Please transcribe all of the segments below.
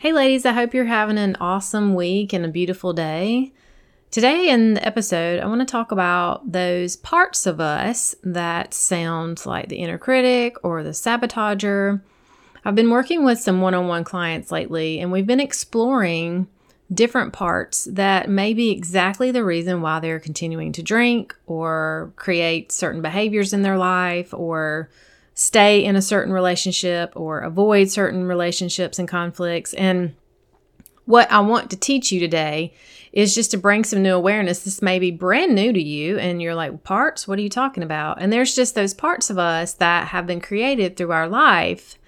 Hey, ladies, I hope you're having an awesome week and a beautiful day. Today, in the episode, I want to talk about those parts of us that sound like the inner critic or the sabotager. I've been working with some one on one clients lately, and we've been exploring different parts that may be exactly the reason why they're continuing to drink or create certain behaviors in their life or stay in a certain relationship or avoid certain relationships and conflicts. And what I want to teach you today is just to bring some new awareness. This may be brand new to you, and you're like, Parts? What are you talking about? And there's just those parts of us that have been created through our life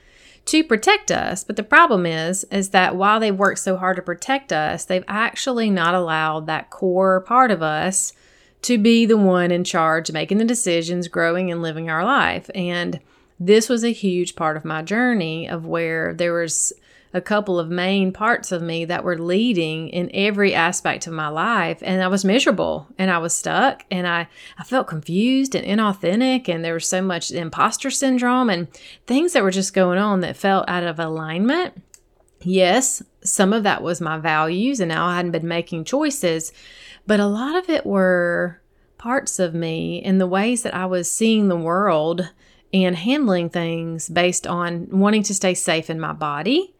to protect us. But the problem is, is that while they've worked so hard to protect us, they've actually not allowed that core part of us to be the one in charge, making the decisions, growing and living our life. And this was a huge part of my journey of where there was a couple of main parts of me that were leading in every aspect of my life and I was miserable and I was stuck and I I felt confused and inauthentic and there was so much imposter syndrome and things that were just going on that felt out of alignment. Yes, some of that was my values and I hadn't been making choices, but a lot of it were parts of me and the ways that I was seeing the world and handling things based on wanting to stay safe in my body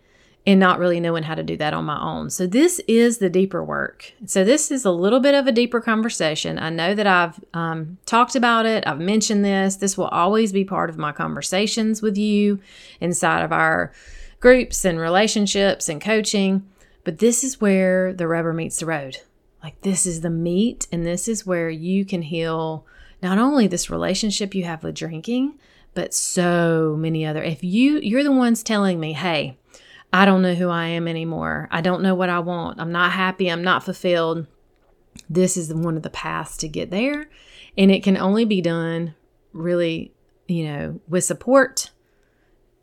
and not really knowing how to do that on my own. So, this is the deeper work. So, this is a little bit of a deeper conversation. I know that I've um, talked about it, I've mentioned this. This will always be part of my conversations with you inside of our groups and relationships and coaching. But this is where the rubber meets the road. Like, this is the meat, and this is where you can heal not only this relationship you have with drinking, but so many other. If you you're the ones telling me, "Hey, I don't know who I am anymore. I don't know what I want. I'm not happy. I'm not fulfilled." This is one of the paths to get there, and it can only be done really, you know, with support,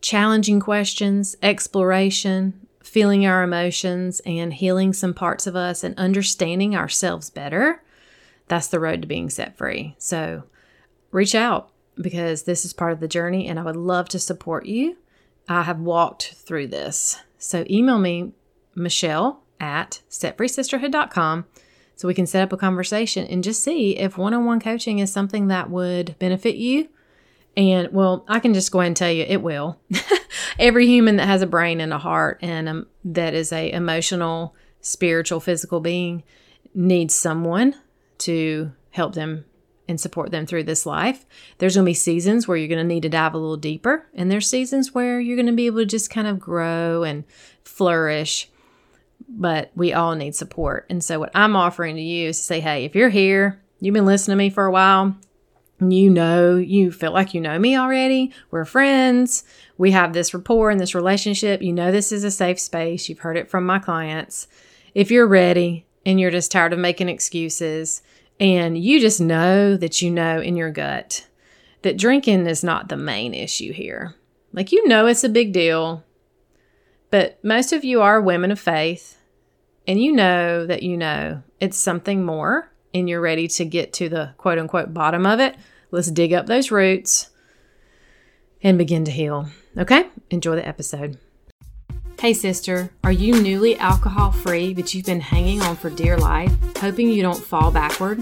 challenging questions, exploration, feeling our emotions and healing some parts of us and understanding ourselves better. That's the road to being set free. So, reach out because this is part of the journey and I would love to support you. I have walked through this. So email me, Michelle at setfreesisterhood.com so we can set up a conversation and just see if one on one coaching is something that would benefit you. And well, I can just go ahead and tell you it will. Every human that has a brain and a heart and um, that is a emotional, spiritual, physical being needs someone to help them and support them through this life. There's going to be seasons where you're going to need to dive a little deeper, and there's seasons where you're going to be able to just kind of grow and flourish. But we all need support. And so, what I'm offering to you is to say, hey, if you're here, you've been listening to me for a while, you know, you feel like you know me already, we're friends, we have this rapport and this relationship, you know, this is a safe space, you've heard it from my clients. If you're ready and you're just tired of making excuses, and you just know that you know in your gut that drinking is not the main issue here. Like, you know, it's a big deal, but most of you are women of faith, and you know that you know it's something more, and you're ready to get to the quote unquote bottom of it. Let's dig up those roots and begin to heal. Okay? Enjoy the episode. Hey, sister, are you newly alcohol free, but you've been hanging on for dear life, hoping you don't fall backward?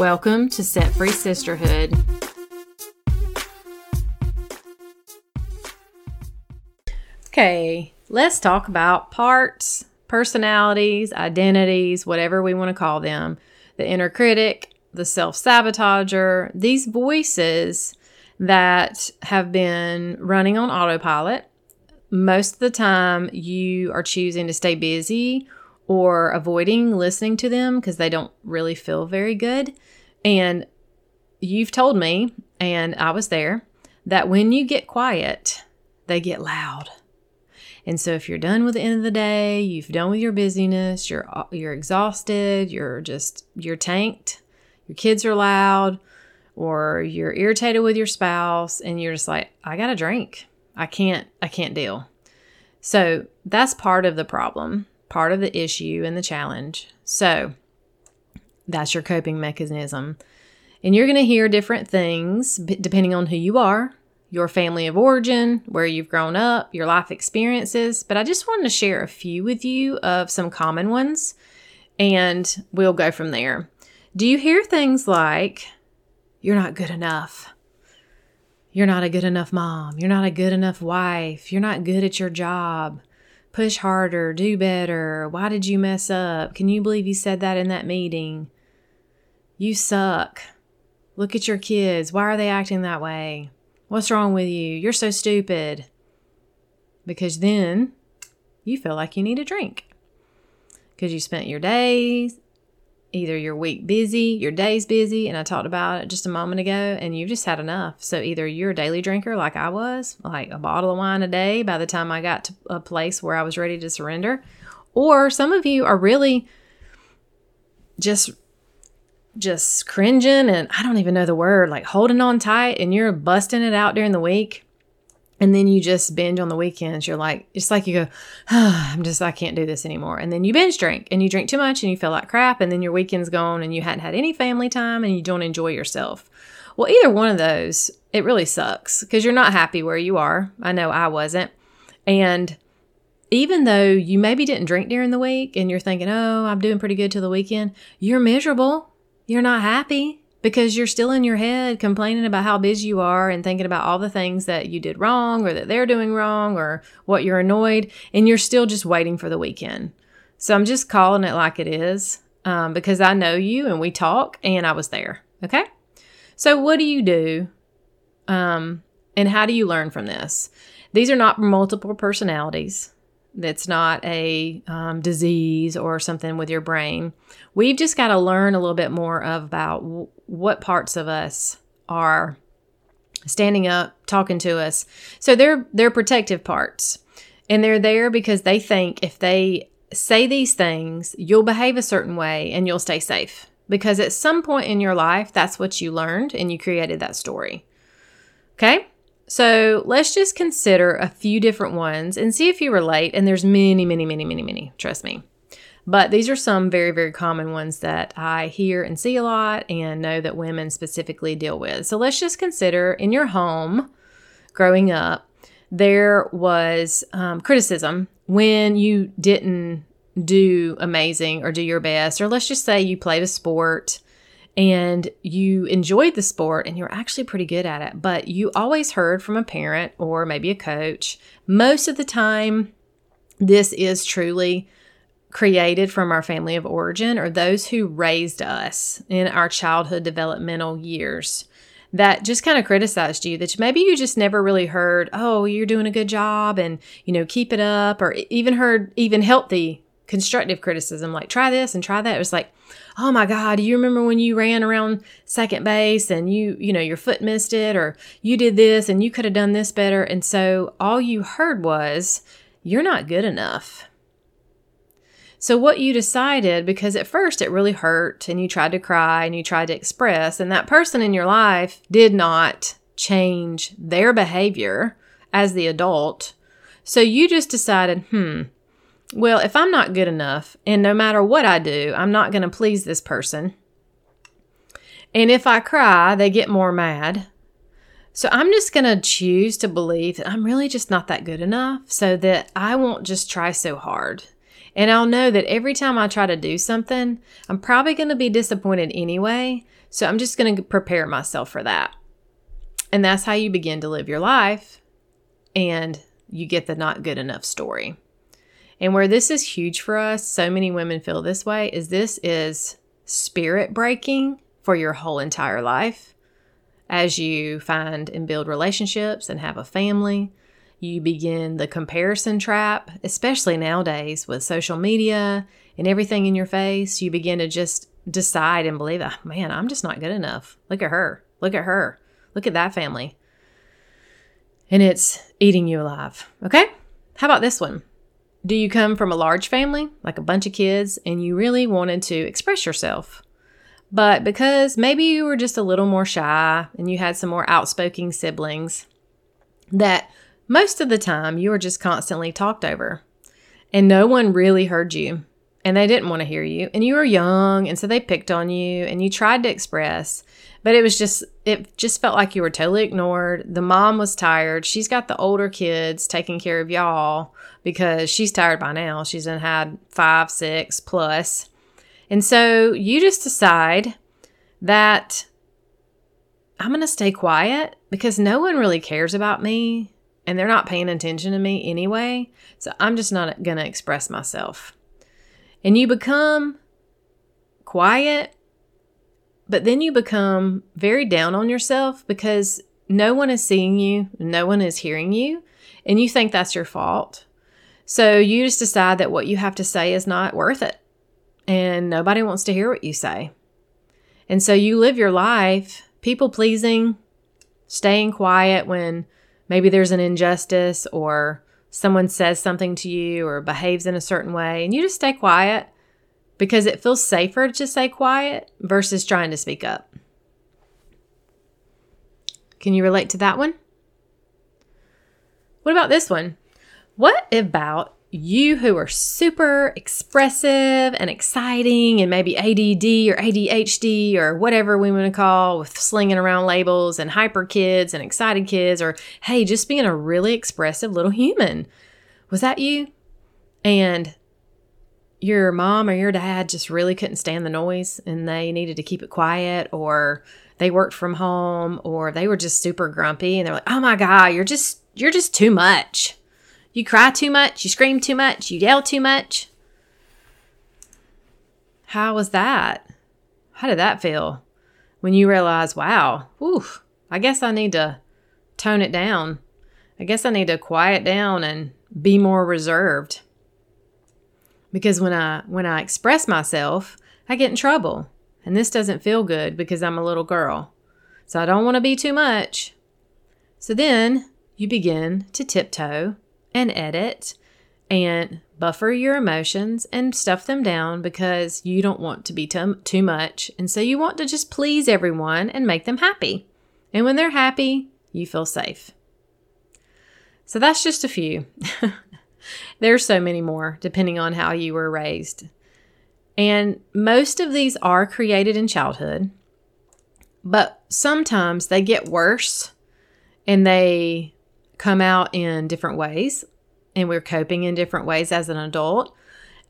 Welcome to Set Free Sisterhood. Okay, let's talk about parts, personalities, identities, whatever we want to call them, the inner critic, the self sabotager, these voices that have been running on autopilot. Most of the time, you are choosing to stay busy or avoiding listening to them because they don't really feel very good. And you've told me, and I was there, that when you get quiet, they get loud. And so if you're done with the end of the day, you've done with your busyness, you're you're exhausted, you're just you're tanked, your kids are loud, or you're irritated with your spouse and you're just like, I got to drink. I can't I can't deal. So, that's part of the problem, part of the issue and the challenge. So, that's your coping mechanism. And you're going to hear different things depending on who you are, your family of origin, where you've grown up, your life experiences. But I just wanted to share a few with you of some common ones, and we'll go from there. Do you hear things like, you're not good enough? You're not a good enough mom. You're not a good enough wife. You're not good at your job. Push harder, do better. Why did you mess up? Can you believe you said that in that meeting? You suck. Look at your kids. Why are they acting that way? What's wrong with you? You're so stupid. Because then you feel like you need a drink. Because you spent your days, either your week busy, your day's busy, and I talked about it just a moment ago, and you've just had enough. So either you're a daily drinker like I was, like a bottle of wine a day by the time I got to a place where I was ready to surrender, or some of you are really just just cringing and I don't even know the word, like holding on tight and you're busting it out during the week. And then you just binge on the weekends. You're like, it's like you go, oh, I'm just, I can't do this anymore. And then you binge drink and you drink too much and you feel like crap. And then your weekend's gone and you hadn't had any family time and you don't enjoy yourself. Well, either one of those, it really sucks because you're not happy where you are. I know I wasn't. And even though you maybe didn't drink during the week and you're thinking, oh, I'm doing pretty good till the weekend, you're miserable you're not happy because you're still in your head complaining about how busy you are and thinking about all the things that you did wrong or that they're doing wrong or what you're annoyed, and you're still just waiting for the weekend. So I'm just calling it like it is um, because I know you and we talk and I was there. Okay. So, what do you do? Um, and how do you learn from this? These are not multiple personalities. That's not a um, disease or something with your brain. We've just got to learn a little bit more about w- what parts of us are standing up, talking to us. So they're they're protective parts, and they're there because they think if they say these things, you'll behave a certain way and you'll stay safe. Because at some point in your life, that's what you learned and you created that story. Okay? So let's just consider a few different ones and see if you relate. And there's many, many, many, many, many, trust me. But these are some very, very common ones that I hear and see a lot and know that women specifically deal with. So let's just consider in your home growing up, there was um, criticism when you didn't do amazing or do your best, or let's just say you played a sport and you enjoyed the sport and you're actually pretty good at it, but you always heard from a parent or maybe a coach. Most of the time, this is truly created from our family of origin or those who raised us in our childhood developmental years that just kind of criticized you that maybe you just never really heard oh you're doing a good job and you know keep it up or even heard even healthy constructive criticism like try this and try that. It was like oh my god do you remember when you ran around second base and you you know your foot missed it or you did this and you could have done this better? And so all you heard was you're not good enough. So what you decided because at first it really hurt and you tried to cry and you tried to express and that person in your life did not change their behavior as the adult. So you just decided hmm well, if I'm not good enough, and no matter what I do, I'm not going to please this person. And if I cry, they get more mad. So I'm just going to choose to believe that I'm really just not that good enough so that I won't just try so hard. And I'll know that every time I try to do something, I'm probably going to be disappointed anyway. So I'm just going to prepare myself for that. And that's how you begin to live your life. And you get the not good enough story. And where this is huge for us, so many women feel this way, is this is spirit breaking for your whole entire life. As you find and build relationships and have a family, you begin the comparison trap, especially nowadays with social media and everything in your face. You begin to just decide and believe, oh, man, I'm just not good enough. Look at her. Look at her. Look at that family. And it's eating you alive. Okay? How about this one? Do you come from a large family, like a bunch of kids, and you really wanted to express yourself? But because maybe you were just a little more shy and you had some more outspoken siblings, that most of the time you were just constantly talked over and no one really heard you and they didn't want to hear you and you were young and so they picked on you and you tried to express but it was just it just felt like you were totally ignored. The mom was tired. She's got the older kids taking care of y'all because she's tired by now. She's had five six plus. And so you just decide that i'm going to stay quiet because no one really cares about me and they're not paying attention to me anyway. So i'm just not going to express myself. And you become quiet, but then you become very down on yourself because no one is seeing you, no one is hearing you, and you think that's your fault. So you just decide that what you have to say is not worth it, and nobody wants to hear what you say. And so you live your life people pleasing, staying quiet when maybe there's an injustice or someone says something to you or behaves in a certain way, and you just stay quiet because it feels safer to stay quiet versus trying to speak up. Can you relate to that one? What about this one? What about you who are super expressive and exciting and maybe ADD or ADHD or whatever we want to call with slinging around labels and hyper kids and excited kids or hey, just being a really expressive little human. Was that you? And your mom or your dad just really couldn't stand the noise and they needed to keep it quiet or they worked from home or they were just super grumpy and they're like, "Oh my god, you're just you're just too much." You cry too much, you scream too much, you yell too much. How was that? How did that feel? When you realize, wow, whew, I guess I need to tone it down. I guess I need to quiet down and be more reserved. Because when I when I express myself, I get in trouble. And this doesn't feel good because I'm a little girl. So I don't want to be too much. So then you begin to tiptoe and edit and buffer your emotions and stuff them down because you don't want to be too, too much. And so you want to just please everyone and make them happy. And when they're happy, you feel safe. So that's just a few. There's so many more depending on how you were raised. And most of these are created in childhood, but sometimes they get worse and they come out in different ways and we're coping in different ways as an adult.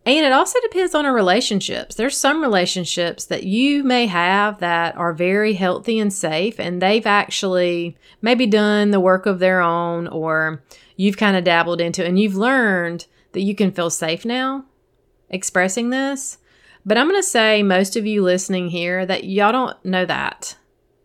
And it also depends on our relationships. There's some relationships that you may have that are very healthy and safe, and they've actually maybe done the work of their own, or you've kind of dabbled into, and you've learned that you can feel safe now expressing this. But I'm going to say, most of you listening here, that y'all don't know that.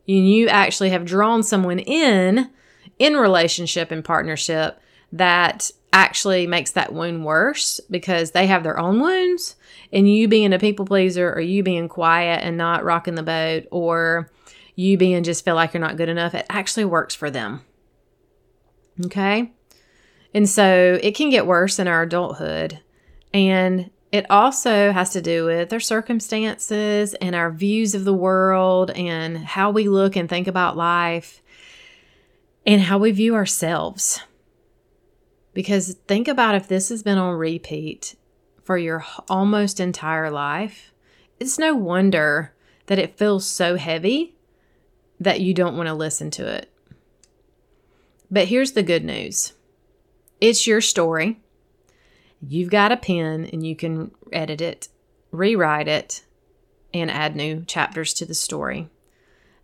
You actually have drawn someone in in relationship and partnership that actually makes that wound worse because they have their own wounds and you being a people pleaser or you being quiet and not rocking the boat or you being just feel like you're not good enough it actually works for them okay and so it can get worse in our adulthood and it also has to do with our circumstances and our views of the world and how we look and think about life and how we view ourselves. Because think about if this has been on repeat for your almost entire life, it's no wonder that it feels so heavy that you don't want to listen to it. But here's the good news it's your story. You've got a pen and you can edit it, rewrite it, and add new chapters to the story.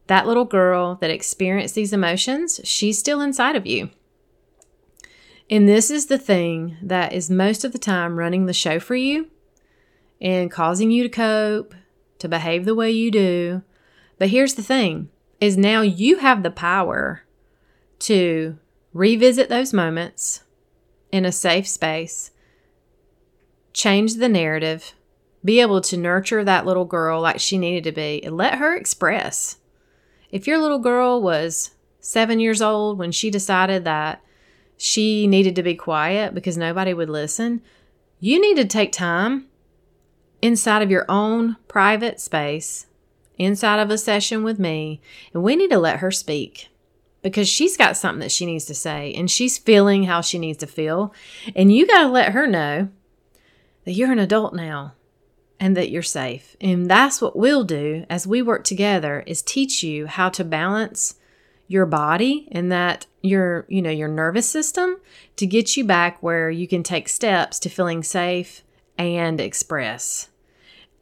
That little girl that experienced these emotions, she's still inside of you. And this is the thing that is most of the time running the show for you and causing you to cope, to behave the way you do. But here's the thing is now you have the power to revisit those moments in a safe space, change the narrative, be able to nurture that little girl like she needed to be, and let her express. If your little girl was seven years old when she decided that she needed to be quiet because nobody would listen, you need to take time inside of your own private space, inside of a session with me, and we need to let her speak because she's got something that she needs to say and she's feeling how she needs to feel. And you got to let her know that you're an adult now and that you're safe. And that's what we'll do as we work together is teach you how to balance your body and that your, you know, your nervous system to get you back where you can take steps to feeling safe and express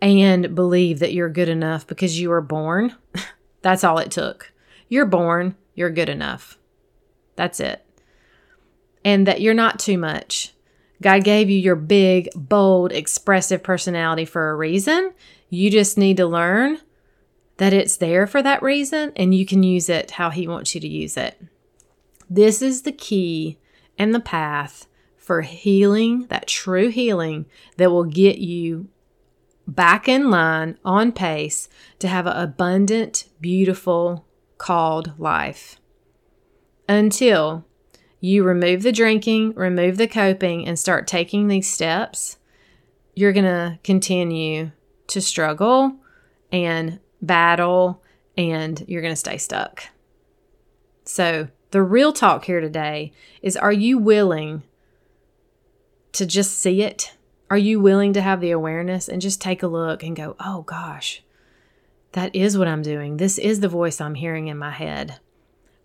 and believe that you're good enough because you were born. that's all it took. You're born you're good enough. That's it. And that you're not too much. God gave you your big, bold, expressive personality for a reason. You just need to learn that it's there for that reason and you can use it how He wants you to use it. This is the key and the path for healing, that true healing that will get you back in line, on pace to have an abundant, beautiful, called life. Until you remove the drinking, remove the coping, and start taking these steps, you're going to continue to struggle and battle, and you're going to stay stuck. So, the real talk here today is are you willing to just see it? Are you willing to have the awareness and just take a look and go, oh gosh, that is what I'm doing. This is the voice I'm hearing in my head.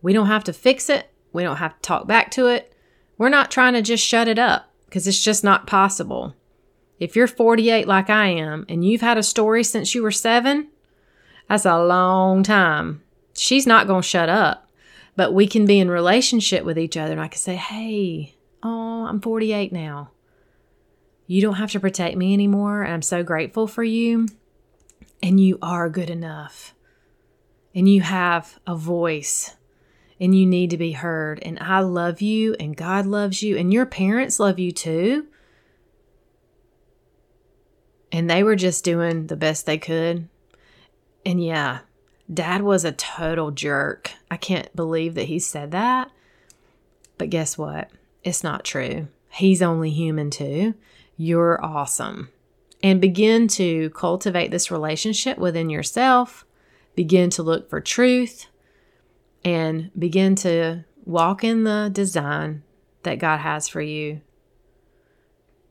We don't have to fix it. We don't have to talk back to it. We're not trying to just shut it up because it's just not possible. If you're 48 like I am and you've had a story since you were seven, that's a long time. She's not going to shut up, but we can be in relationship with each other and I can say, hey, oh, I'm 48 now. You don't have to protect me anymore. And I'm so grateful for you and you are good enough and you have a voice and you need to be heard. And I love you and God loves you and your parents love you too. And they were just doing the best they could. And yeah, dad was a total jerk. I can't believe that he said that. But guess what? It's not true. He's only human too. You're awesome and begin to cultivate this relationship within yourself. Begin to look for truth and begin to walk in the design that God has for you.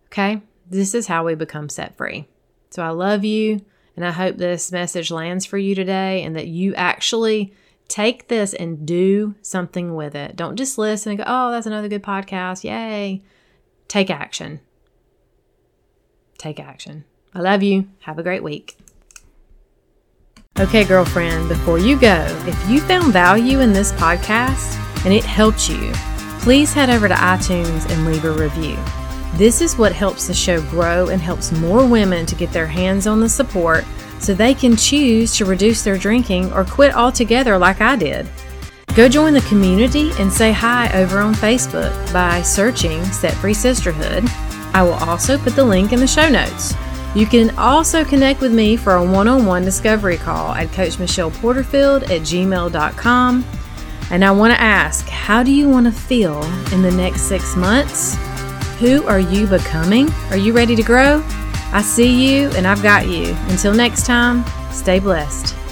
Okay? This is how we become set free. So I love you, and I hope this message lands for you today and that you actually take this and do something with it. Don't just listen and go, oh, that's another good podcast. Yay. Take action take action. I love you. Have a great week. Okay, girlfriend, before you go, if you found value in this podcast and it helped you, please head over to iTunes and leave a review. This is what helps the show grow and helps more women to get their hands on the support so they can choose to reduce their drinking or quit altogether like I did. Go join the community and say hi over on Facebook by searching Set Free Sisterhood I will also put the link in the show notes. You can also connect with me for a one on one discovery call at Coach Michelle Porterfield at gmail.com. And I want to ask, how do you want to feel in the next six months? Who are you becoming? Are you ready to grow? I see you and I've got you. Until next time, stay blessed.